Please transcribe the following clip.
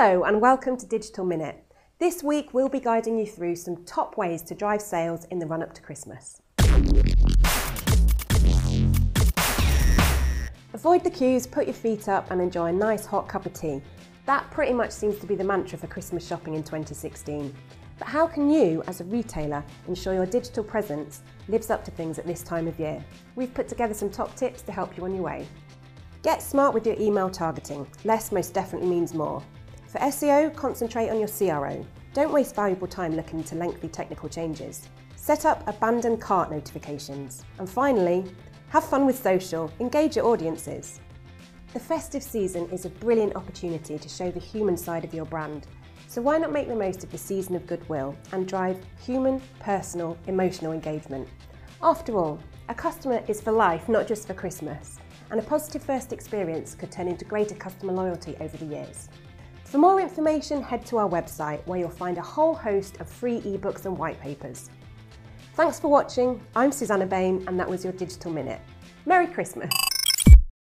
Hello and welcome to Digital Minute. This week we'll be guiding you through some top ways to drive sales in the run up to Christmas. Avoid the queues, put your feet up and enjoy a nice hot cup of tea. That pretty much seems to be the mantra for Christmas shopping in 2016. But how can you, as a retailer, ensure your digital presence lives up to things at this time of year? We've put together some top tips to help you on your way. Get smart with your email targeting. Less most definitely means more. For SEO, concentrate on your CRO. Don't waste valuable time looking into lengthy technical changes. Set up abandoned cart notifications. And finally, have fun with social, engage your audiences. The festive season is a brilliant opportunity to show the human side of your brand. So why not make the most of the season of goodwill and drive human, personal, emotional engagement? After all, a customer is for life, not just for Christmas. And a positive first experience could turn into greater customer loyalty over the years. For more information, head to our website where you'll find a whole host of free ebooks and white papers. Thanks for watching. I'm Susanna Bain and that was your Digital Minute. Merry Christmas.